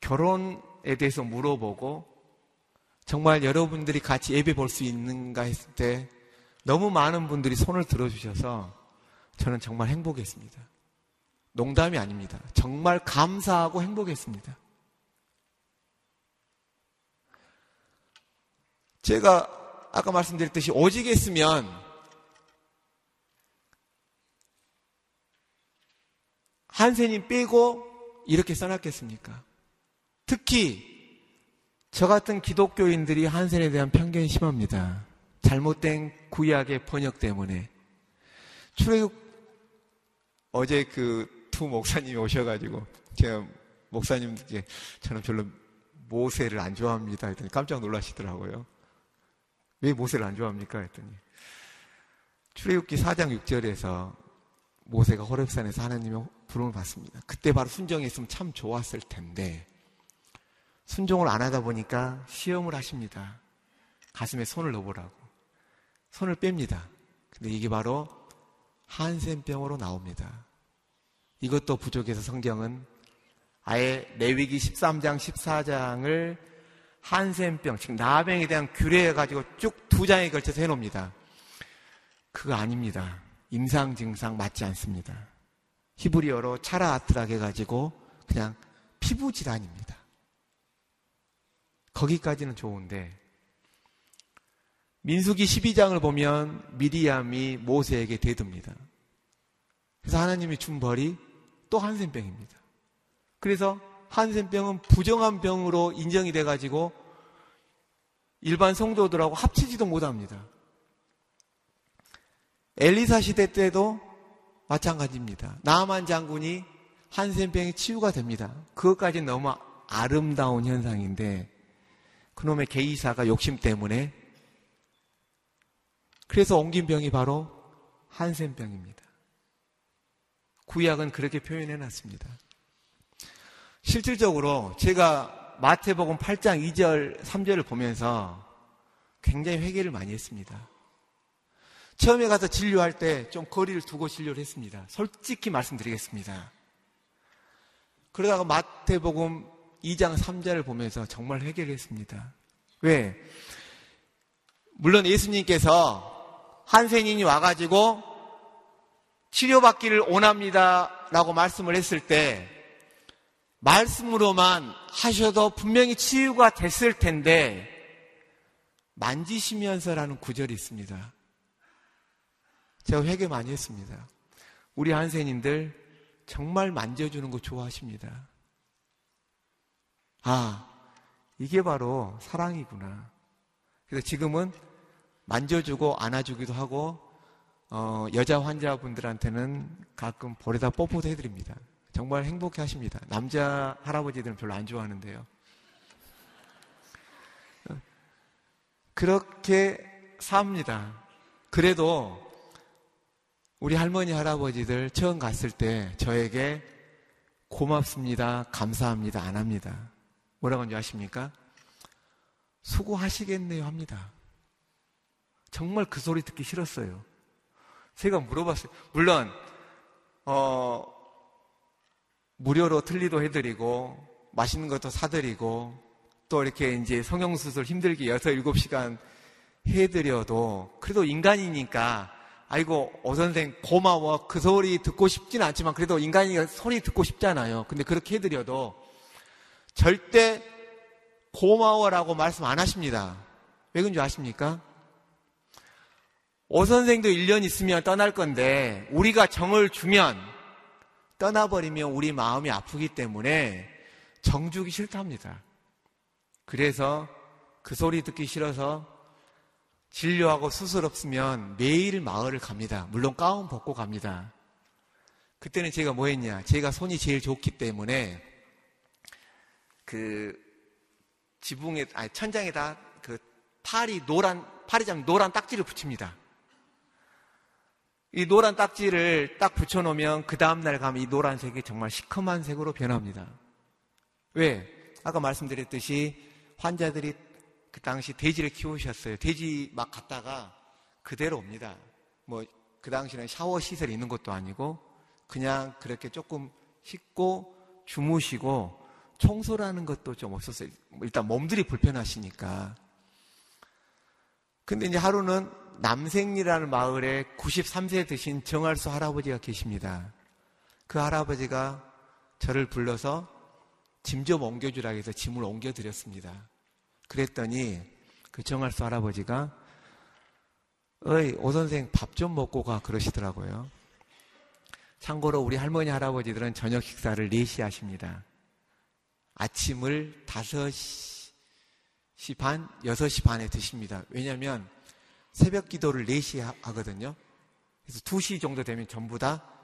결혼에 대해서 물어보고 정말 여러분들이 같이 예배 볼 수 있는가 했을 때 너무 많은 분들이 손을 들어주셔서 저는 정말 행복했습니다. 농담이 아닙니다. 정말 감사하고 행복했습니다. 제가 아까 말씀드렸듯이 오직 했으면 한세님 빼고 이렇게 써놨겠습니까? 특히 저 같은 기독교인들이 한센에 대한 편견이 심합니다. 잘못된 구약의 번역 때문에. 출애굽 어제 그 두 목사님이 오셔가지고 제가 목사님께 저는 별로 모세를 안 좋아합니다 했더니 깜짝 놀라시더라고요. 왜 모세를 안 좋아합니까? 했더니 출애굽기 4장 6절에서 모세가 호렙산에서 하나님의 부름을 받습니다. 그때 바로 순종했으면 참 좋았을 텐데 순종을 안 하다 보니까 시험을 하십니다. 가슴에 손을 넣어보라고. 손을 뺍니다. 근데 이게 바로 한센병으로 나옵니다. 이것도 부족해서 성경은 아예 레위기 13장, 14장을 한센병, 즉 나병에 대한 규례해 가지고 쭉 두 장에 걸쳐서 해 놓습니다. 그거 아닙니다. 임상 증상 맞지 않습니다. 히브리어로 차라아트라게 해가지고 그냥 피부 질환입니다. 거기까지는 좋은데 민수기 12장을 보면 미리암이 모세에게 대듭니다. 그래서 하나님이 준 벌이 또 한센병입니다. 그래서 한센병은 부정한 병으로 인정이 돼가지고 일반 성도들하고 합치지도 못합니다. 엘리사 시대 때도 마찬가지입니다. 나만 장군이 한센병이 치유가 됩니다. 그것까지 너무 아름다운 현상인데 그놈의 개이사가 욕심 때문에 그래서 옮긴 병이 바로 한센병입니다. 구약은 그렇게 표현해 놨습니다. 실질적으로 제가 마태복음 8장 2절, 3절을 보면서 굉장히 회개를 많이 했습니다. 처음에 가서 진료할 때 좀 거리를 두고 진료를 했습니다. 솔직히 말씀드리겠습니다. 그러다가 마태복음 2장 3절을 보면서 정말 회개를 했습니다. 왜? 물론 예수님께서 한센인이 와가지고 치료받기를 원합니다. 라고 말씀을 했을 때, 말씀으로만 하셔도 분명히 치유가 됐을 텐데, 만지시면서라는 구절이 있습니다. 제가 회개 많이 했습니다. 우리 한센인들 정말 만져주는 거 좋아하십니다. 아, 이게 바로 사랑이구나. 그래서 지금은 만져주고 안아주기도 하고, 어, 여자 환자분들한테는 가끔 볼에다 뽀뽀도 해드립니다. 정말 행복해 하십니다. 남자 할아버지들은 별로 안 좋아하는데요. 그렇게 삽니다. 그래도 우리 할머니, 할아버지들 처음 갔을 때 저에게 고맙습니다, 감사합니다, 안 합니다. 뭐라고 하는지 아십니까? 수고하시겠네요 합니다. 정말 그 소리 듣기 싫었어요. 제가 물어봤어요. 물론, 어, 무료로 틀리도 해드리고, 맛있는 것도 사드리고, 또 이렇게 이제 성형수술 힘들게 6, 7시간 해드려도, 그래도 인간이니까, 아이고, 오 선생 고마워. 그 소리 듣고 싶진 않지만, 그래도 인간이 소리 듣고 싶잖아요. 근데 그렇게 해드려도, 절대 고마워라고 말씀 안 하십니다. 왜 그런 줄 아십니까? 오 선생도 1년 있으면 떠날 건데 우리가 정을 주면 떠나버리면 우리 마음이 아프기 때문에 정 주기 싫답니다. 그래서 그 소리 듣기 싫어서 진료하고 수술 없으면 매일 마을을 갑니다. 물론 가운 벗고 갑니다. 그때는 제가 뭐 했냐? 제가 손이 제일 좋기 때문에 그 지붕에 아니 천장에다 그 팔이 노란 팔이 장 노란 딱지를 붙입니다. 이 노란 딱지를 딱 붙여놓으면 그 다음날 가면 이 노란색이 정말 시커먼 색으로 변합니다. 왜? 아까 말씀드렸듯이 환자들이 그 당시 돼지를 키우셨어요. 돼지 막 갔다가 그대로 옵니다. 뭐, 그 당시는 샤워 시설이 있는 것도 아니고 그냥 그렇게 조금 씻고 주무시고 청소라는 것도 좀 없었어요. 일단 몸들이 불편하시니까. 근데 이제 하루는 남생리라는 마을에 93세 드신 정할수 할아버지가 계십니다. 그 할아버지가 저를 불러서 짐 좀 옮겨주라 해서 짐을 옮겨드렸습니다. 그랬더니 그 정할수 할아버지가 어이, 오 선생 밥 좀 먹고 가 그러시더라고요. 참고로 우리 할머니 할아버지들은 저녁 식사를 4시 하십니다. 아침을 5시 반, 6시 반에 드십니다. 왜냐하면 새벽 기도를 4시에 하거든요. 그래서 2시 정도 되면 전부 다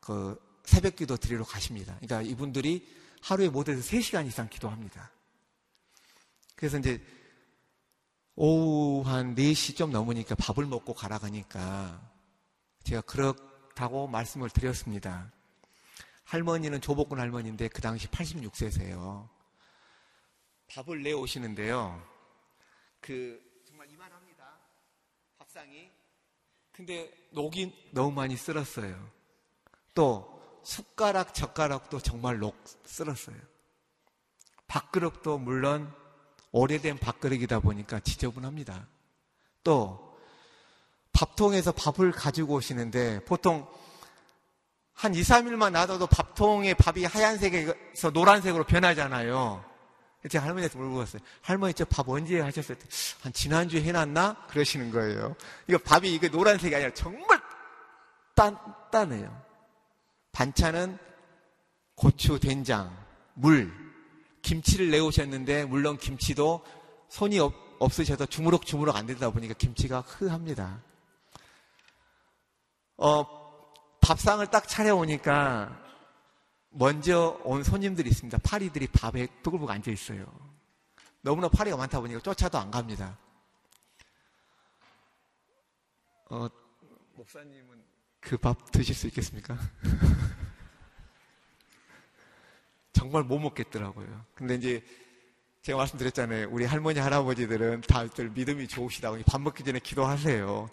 그 새벽 기도 드리러 가십니다. 그러니까 이분들이 하루에 못해서 3시간 이상 기도합니다. 그래서 이제 오후 한 4시 좀 넘으니까 밥을 먹고 가라 가니까 제가 그렇다고 말씀을 드렸습니다. 할머니는 조복군 할머니인데 그 당시 86세세요. 밥을 내 오시는데요. 그 정말 이만합니다. 밥상이. 근데 녹이 너무 많이 쓸었어요. 또 숟가락 젓가락도 정말 녹 쓸었어요. 밥그릇도 물론 오래된 밥그릇이다 보니까 지저분합니다. 또 밥통에서 밥을 가지고 오시는데 보통 한 2, 3일만 놔둬도 밥통에 밥이 하얀색에서 노란색으로 변하잖아요. 제가 할머니한테 물어봤어요. 할머니 저 밥 언제 하셨어요? 한 지난주에 해놨나? 그러시는 거예요. 이거 밥이 이게 노란색이 아니라 정말 단단해요. 반찬은 고추, 된장, 물, 김치를 내오셨는데 물론 김치도 손이 없, 없으셔서 주무럭주무럭 안 되다 보니까 김치가 흐합니다. 어, 밥상을 딱 차려오니까 먼저 온 손님들이 있습니다. 파리들이 밥에 뚜글부글 앉아 있어요. 너무나 파리가 많다 보니까 쫓아도 안 갑니다. 어, 목사님은 그 밥 드실 수 있겠습니까? 정말 못 먹겠더라고요. 근데 이제 제가 말씀드렸잖아요. 우리 할머니, 할아버지들은 다들 믿음이 좋으시다고 밥 먹기 전에 기도하세요.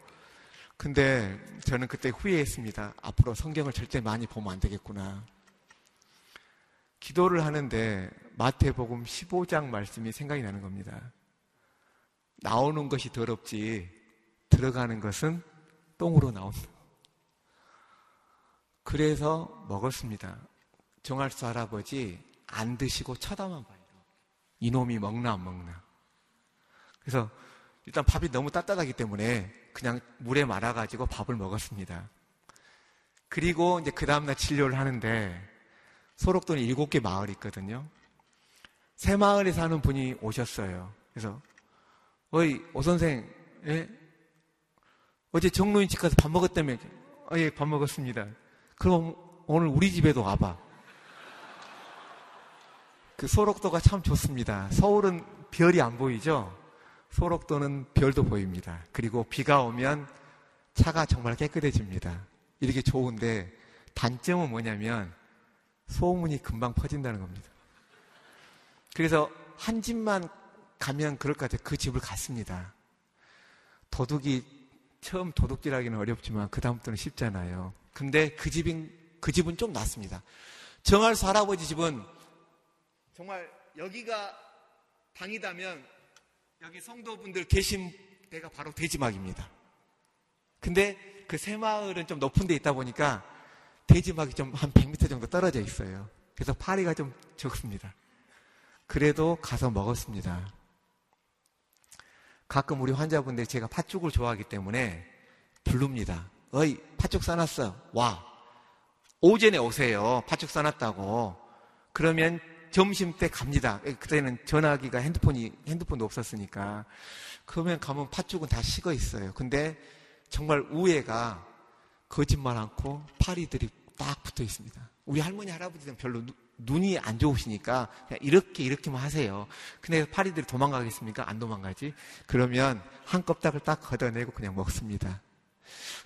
근데 저는 그때 후회했습니다. 앞으로 성경을 절대 많이 보면 안 되겠구나. 기도를 하는데 마태복음 15장 말씀이 생각이 나는 겁니다. 나오는 것이 더럽지 들어가는 것은 똥으로 나온다. 그래서 먹었습니다. 정할수 할아버지 안 드시고 쳐다만 봐요. 이놈이 먹나 안 먹나. 그래서 일단 밥이 너무 따뜻하기 때문에 그냥 물에 말아가지고 밥을 먹었습니다. 그리고 이제 그 다음날 진료를 하는데 소록동에 일곱 개 마을이 있거든요. 새 마을에 사는 분이 오셨어요. 그래서 어이 오 선생, 예? 어제 정로인 집 가서 밥 먹었다며? 어, 예, 밥 먹었습니다. 그럼 오늘 우리 집에도 와봐. 그 소록도가 참 좋습니다. 서울은 별이 안 보이죠? 소록도는 별도 보입니다. 그리고 비가 오면 차가 정말 깨끗해집니다. 이렇게 좋은데 단점은 뭐냐면 소문이 금방 퍼진다는 겁니다. 그래서 한 집만 가면 그럴 것 같아요. 그 집을 갔습니다. 도둑이 처음 도둑질하기는 어렵지만 그 다음부터는 쉽잖아요. 근데 그 집인 그 집은 좀 낫습니다. 정할수 할아버지 집은 정말 여기가 방이다면 여기 성도분들 계신 데가 바로 대지막입니다. 근데 그 새마을은 좀 높은 데 있다 보니까 대지막이 좀 한 100m 정도 떨어져 있어요. 그래서 파리가 좀 적습니다. 그래도 가서 먹었습니다. 가끔 우리 환자분들이 제가 팥죽을 좋아하기 때문에 부릅니다. 어이, 팥죽 싸놨어. 와. 오전에 오세요. 팥죽 싸놨다고. 그러면 점심 때 갑니다. 그때는 전화기가 핸드폰이, 핸드폰도 없었으니까. 그러면 가면 팥죽은 다 식어 있어요. 근데 정말 우애가 거짓말 않고 파리들이 딱 붙어 있습니다. 우리 할머니, 할아버지는 별로 누, 눈이 안 좋으시니까 그냥 이렇게 이렇게만 하세요. 근데 파리들이 도망가겠습니까? 안 도망가지. 그러면 한 껍닥을 딱 걷어내고 그냥 먹습니다.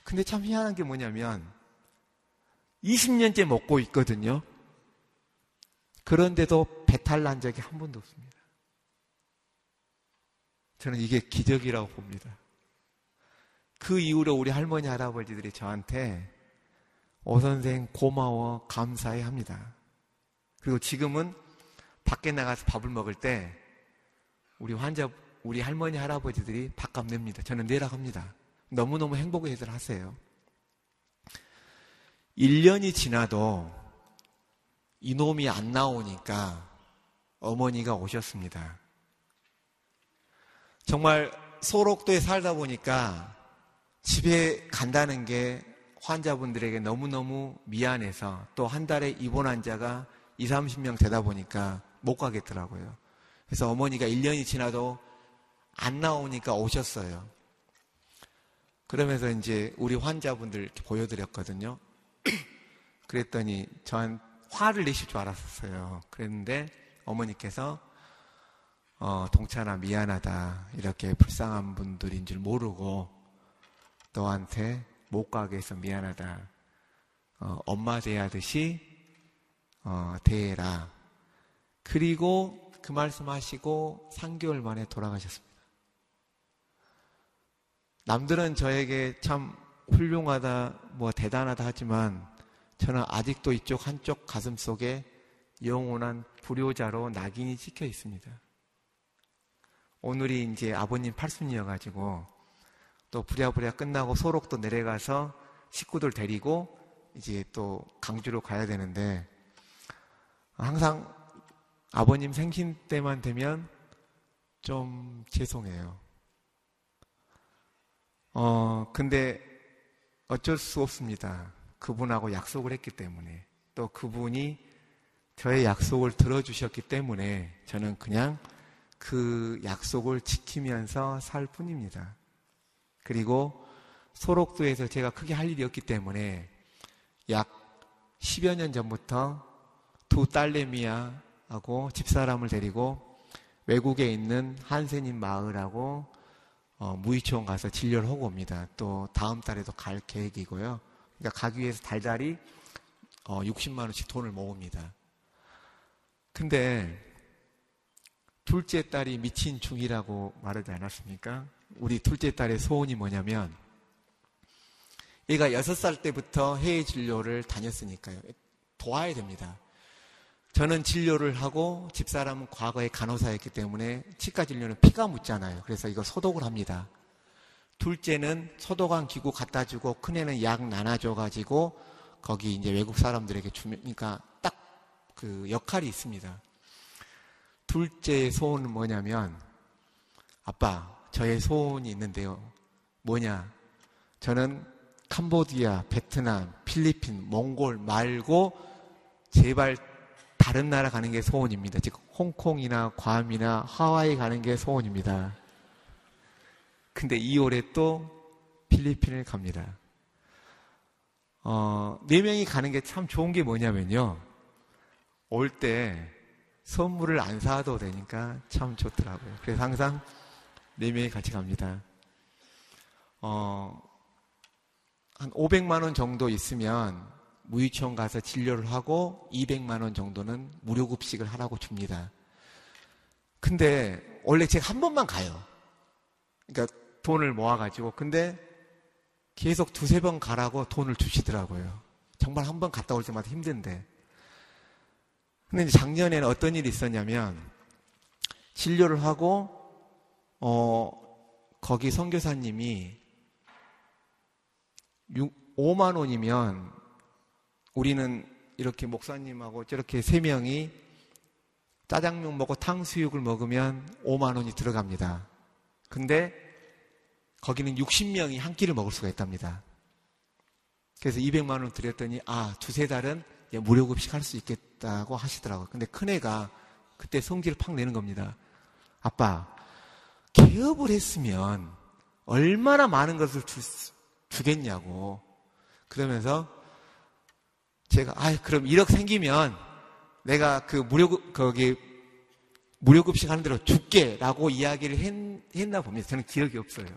근데 참 희한한 게 뭐냐면 20년째 먹고 있거든요. 그런데도 배탈 난 적이 한 번도 없습니다. 저는 이게 기적이라고 봅니다. 그 이후로 우리 할머니, 할아버지들이 저한테 오 선생 고마워, 감사해 합니다. 그리고 지금은 밖에 나가서 밥을 먹을 때 우리 환자, 우리 할머니, 할아버지들이 밥값 냅니다. 저는 내라 합니다. 너무너무 행복해들 하세요. 1년이 지나도 이놈이 안 나오니까 어머니가 오셨습니다. 정말 소록도에 살다 보니까 집에 간다는 게 환자분들에게 너무너무 미안해서 또 한 달에 입원 환자가 2, 30명 되다 보니까 못 가겠더라고요. 그래서 어머니가 1년이 지나도 안 나오니까 오셨어요. 그러면서 이제 우리 환자분들 보여드렸거든요. 그랬더니 저한 화를 내실 줄 알았었어요. 그랬는데 어머니께서 어, 동찬아 미안하다 이렇게 불쌍한 분들인 줄 모르고 너한테 못 가게 해서 미안하다. 어, 엄마 대하듯이 어, 대해라. 그리고 그 말씀하시고 3개월 만에 돌아가셨습니다. 남들은 저에게 참 훌륭하다, 뭐 대단하다 하지만 저는 아직도 이쪽 한쪽 가슴 속에 영원한 불효자로 낙인이 찍혀 있습니다. 오늘이 이제 아버님 팔순이여가지고 또 부랴부랴 끝나고 소록도 내려가서 식구들 데리고 이제 또 강주로 가야 되는데 항상 아버님 생신 때만 되면 좀 죄송해요. 어, 근데 어쩔 수 없습니다. 그분하고 약속을 했기 때문에 또 그분이 저의 약속을 들어주셨기 때문에 저는 그냥 그 약속을 지키면서 살 뿐입니다. 그리고 소록도에서 제가 크게 할 일이 없기 때문에 약 10여 년 전부터 두 딸내미야하고 집사람을 데리고 외국에 있는 한세님 마을하고 어, 무의촌 가서 진료를 하고 옵니다. 또 다음 달에도 갈 계획이고요. 그러니까 가기 위해서 달달이 어, 60만 원씩 돈을 모읍니다. 근데 둘째 딸이 미친 중이라고 말하지 않았습니까? 우리 둘째 딸의 소원이 뭐냐면 얘가 여섯 살 때부터 해외 진료를 다녔으니까요. 도와야 됩니다. 저는 진료를 하고 집사람은 과거에 간호사였기 때문에 치과 진료는 피가 묻잖아요. 그래서 이거 소독을 합니다. 둘째는 소독한 기구 갖다 주고 큰애는 약 나눠줘 가지고 거기 이제 외국 사람들에게 주면 그러니까 딱 그 역할이 있습니다. 둘째의 소원은 뭐냐면 아빠 저의 소원이 있는데요. 뭐냐? 저는 캄보디아, 베트남, 필리핀, 몽골 말고 제발 다른 나라 가는 게 소원입니다. 즉 홍콩이나 괌이나 하와이 가는 게 소원입니다. 근데 2월에 또 필리핀을 갑니다. 어, 네 명이 가는 게 참 좋은 게 뭐냐면요. 올 때 선물을 안 사도 되니까 참 좋더라고요. 그래서 항상 네 명이 같이 갑니다. 어, 한 500만 원 정도 있으면 무의촌 가서 진료를 하고 200만 원 정도는 무료 급식을 하라고 줍니다. 근데 원래 제가 한 번만 가요. 그러니까 돈을 모아가지고. 근데 계속 두세 번 가라고 돈을 주시더라고요. 정말 한 번 갔다 올 때마다 힘든데. 근데 작년에는 어떤 일이 있었냐면, 진료를 하고, 어, 거기 선교사님이 6, 5만 원이면 우리는 이렇게 목사님하고 저렇게 세 명이 짜장면 먹고 탕수육을 먹으면 5만 원이 들어갑니다. 근데 거기는 60명이 한 끼를 먹을 수가 있답니다. 그래서 200만 원 드렸더니 아 두세 달은 무료 급식 할 수 있겠다고 하시더라고요. 근데 큰애가 그때 성질을 팍 내는 겁니다. 아빠 개업을 했으면 얼마나 많은 것을 주, 주겠냐고 그러면서 제가 아 그럼 1억 생기면 내가 그 무료 거기 무료 급식 하는 대로 줄게라고 이야기를 했, 했나 봅니다. 저는 기억이 없어요.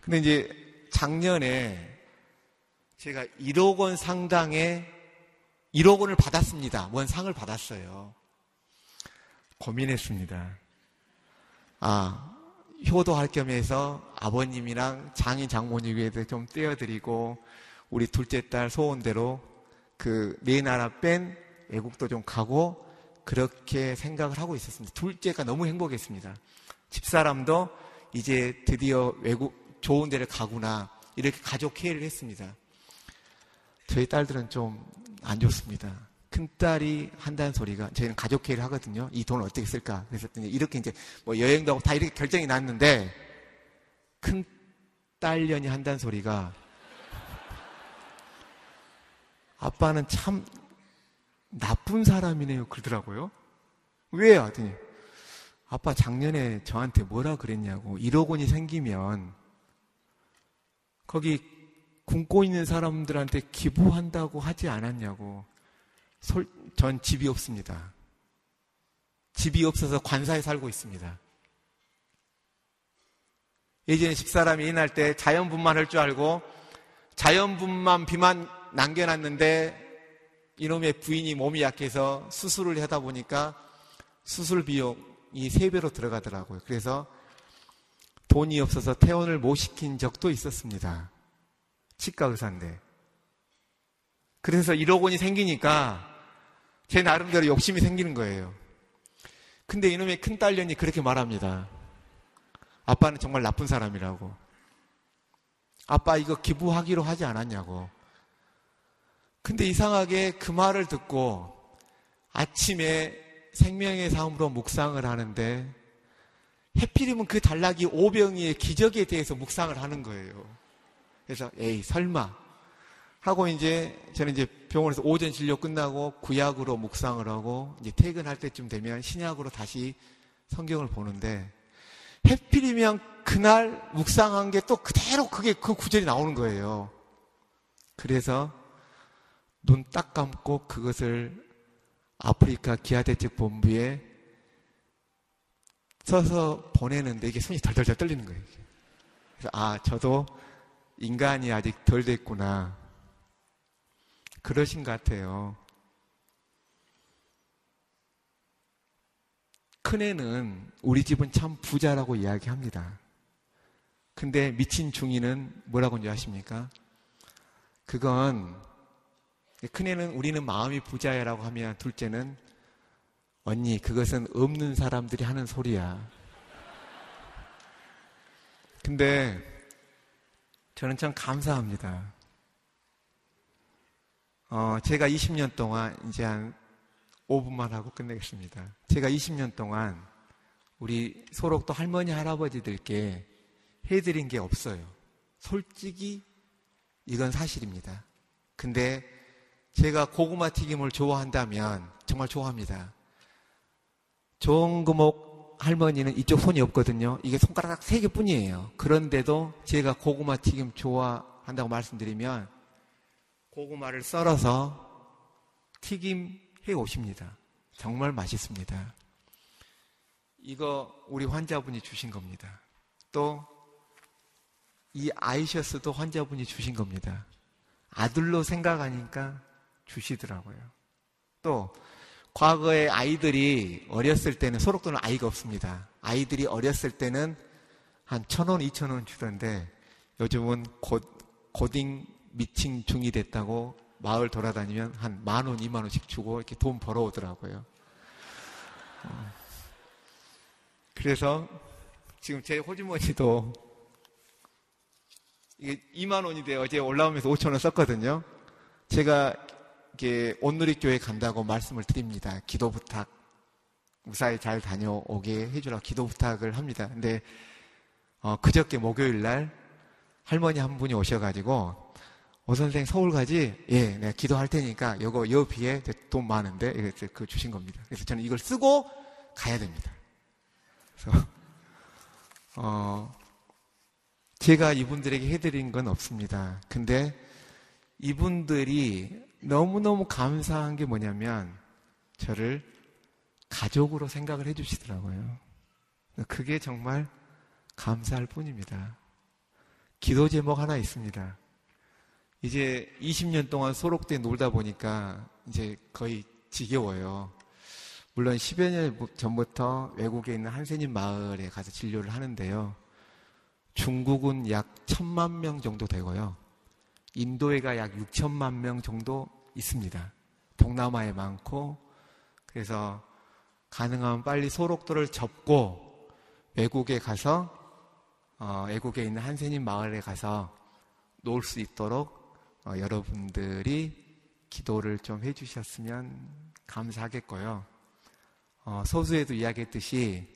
근데 이제 작년에 제가 1억 원 상당의 1억 원을 받았습니다. 뭔 상을 받았어요. 고민했습니다. 아, 효도할 겸해서 아버님이랑 장인 장모님 위에도 좀 떼어드리고 우리 둘째 딸 소원대로 그 네 나라 뺀 외국도 좀 가고 그렇게 생각을 하고 있었습니다. 둘째가 너무 행복했습니다. 집사람도 이제 드디어 외국 좋은 데를 가구나 이렇게 가족 회의를 했습니다. 저희 딸들은 좀 안 좋습니다. 큰 딸이 한다는 소리가 저희는 가족 회의를 하거든요. 이 돈을 어떻게 쓸까? 그래서 이렇게 이제 뭐 여행도 하고 다 이렇게 결정이 났는데 큰 딸년이 한다는 소리가 아빠는 참 나쁜 사람이네요. 그러더라고요. 왜요? 하더니 아빠 작년에 저한테 뭐라 그랬냐고 1억 원이 생기면 거기 굶고 있는 사람들한테 기부한다고 하지 않았냐고 전 집이 없습니다. 집이 없어서 관사에 살고 있습니다. 예전에 집사람이 일날 때 자연분만 할 줄 알고 자연분만 비만 남겨놨는데 이놈의 부인이 몸이 약해서 수술을 하다 보니까 수술 비용이 세 배로 들어가더라고요. 그래서 돈이 없어서 퇴원을 못 시킨 적도 있었습니다. 치과 의사인데. 그래서 1억 원이 생기니까 제 나름대로 욕심이 생기는 거예요. 근데 이놈의 큰 딸년이 그렇게 말합니다. 아빠는 정말 나쁜 사람이라고. 아빠 이거 기부하기로 하지 않았냐고. 근데 이상하게 그 말을 듣고 아침에 생명의 삶으로 묵상을 하는데 해필이면 그 단락이 오병이의 기적에 대해서 묵상을 하는 거예요. 그래서 에이 설마 하고 이제 저는 이제 병원에서 오전 진료 끝나고 구약으로 묵상을 하고 이제 퇴근할 때쯤 되면 신약으로 다시 성경을 보는데 해필이면 그날 묵상한 게 또 그대로 그게 그 구절이 나오는 거예요. 그래서 눈 딱 감고 그것을 아프리카 기아대책 본부에 써서 보내는데 이게 손이 덜덜덜 떨리는 거예요. 그래서 아 저도 인간이 아직 덜 됐구나. 그러신 것 같아요. 큰애는 우리 집은 참 부자라고 이야기합니다. 근데 미친 중이는 뭐라고 이제 아십니까? 그건 큰애는 우리는 마음이 부자야라고 하면 둘째는 언니 그것은 없는 사람들이 하는 소리야. 근데 저는 참 감사합니다. 어, 제가 20년 동안 이제 한 5분만 하고 끝내겠습니다. 제가 20년 동안 우리 소록도 할머니, 할아버지들께 해드린 게 없어요. 솔직히 이건 사실입니다. 근데 제가 고구마 튀김을 좋아한다면 정말 좋아합니다. 좋은금목 할머니는 이쪽 손이 없거든요. 이게 손가락 세 개뿐이에요. 그런데도 제가 고구마 튀김 좋아한다고 말씀드리면 고구마를 썰어서 튀김해 오십니다. 정말 맛있습니다. 이거 우리 환자분이 주신 겁니다. 또 이 아이셔스도 환자분이 주신 겁니다. 아들로 생각하니까 주시더라고요. 또 과거에 아이들이 어렸을 때는 소록도는 아이가 없습니다. 아이들이 어렸을 때는 한 천 원, 이천 원 주던데 요즘은 곧 고딩 미칭 중이 됐다고 마을 돌아다니면 한 만 원, 이만 원씩 주고 이렇게 돈 벌어오더라고요. 어. 그래서 지금 제 호주머니도 이게 2만 원인데 어제 올라오면서 5천 원 썼거든요. 제가 이렇게 온누리교회 간다고 말씀을 드립니다. 기도 부탁. 무사히 잘 다녀오게 해주라 기도 부탁을 합니다. 근데 어, 그저께 목요일 날 할머니 한 분이 오셔가지고 오 선생 서울 가지? 예, 내가 기도할 테니까 요거 여비에 돈 많은데 이렇게 그 주신 겁니다. 그래서 저는 이걸 쓰고 가야 됩니다. 그래서 어, 제가 이분들에게 해드린 건 없습니다. 근데 이분들이 너무너무 감사한 게 뭐냐면 저를 가족으로 생각을 해 주시더라고요. 그게 정말 감사할 뿐입니다. 기도 제목 하나 있습니다. 이제 20년 동안 소록대 놀다 보니까 이제 거의 지겨워요. 물론 10여 년 전부터 외국에 있는 한세님 마을에 가서 진료를 하는데요. 중국은 약 천만 명 정도 되고요. 인도에가 약 6천만 명 정도 있습니다. 동남아에 많고, 그래서 가능하면 빨리 소록도를 접고 외국에 가서, 어, 외국에 있는 한세님 마을에 가서 놀수 있도록 어, 여러분들이 기도를 좀 해주셨으면 감사하겠고요. 어, 소수에도 이야기했듯이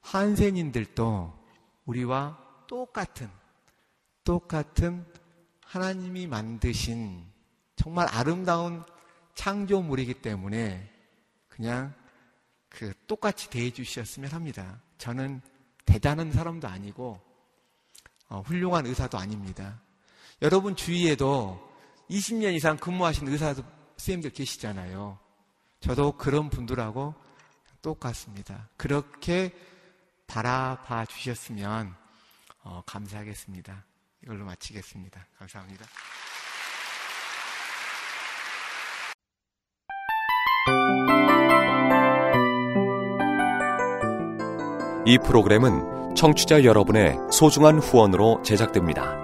한센인들도 우리와 똑같은 똑같은 하나님이 만드신 정말 아름다운 창조물이기 때문에 그냥 그 똑같이 대해 주셨으면 합니다. 저는 대단한 사람도 아니고 어, 훌륭한 의사도 아닙니다. 여러분 주위에도 20년 이상 근무하신 의사 선생님들 계시잖아요. 저도 그런 분들하고 똑같습니다. 그렇게 바라봐 주셨으면 어, 감사하겠습니다. 이걸로 마치겠습니다. 감사합니다. 이 프로그램은 청취자 여러분의 소중한 후원으로 제작됩니다.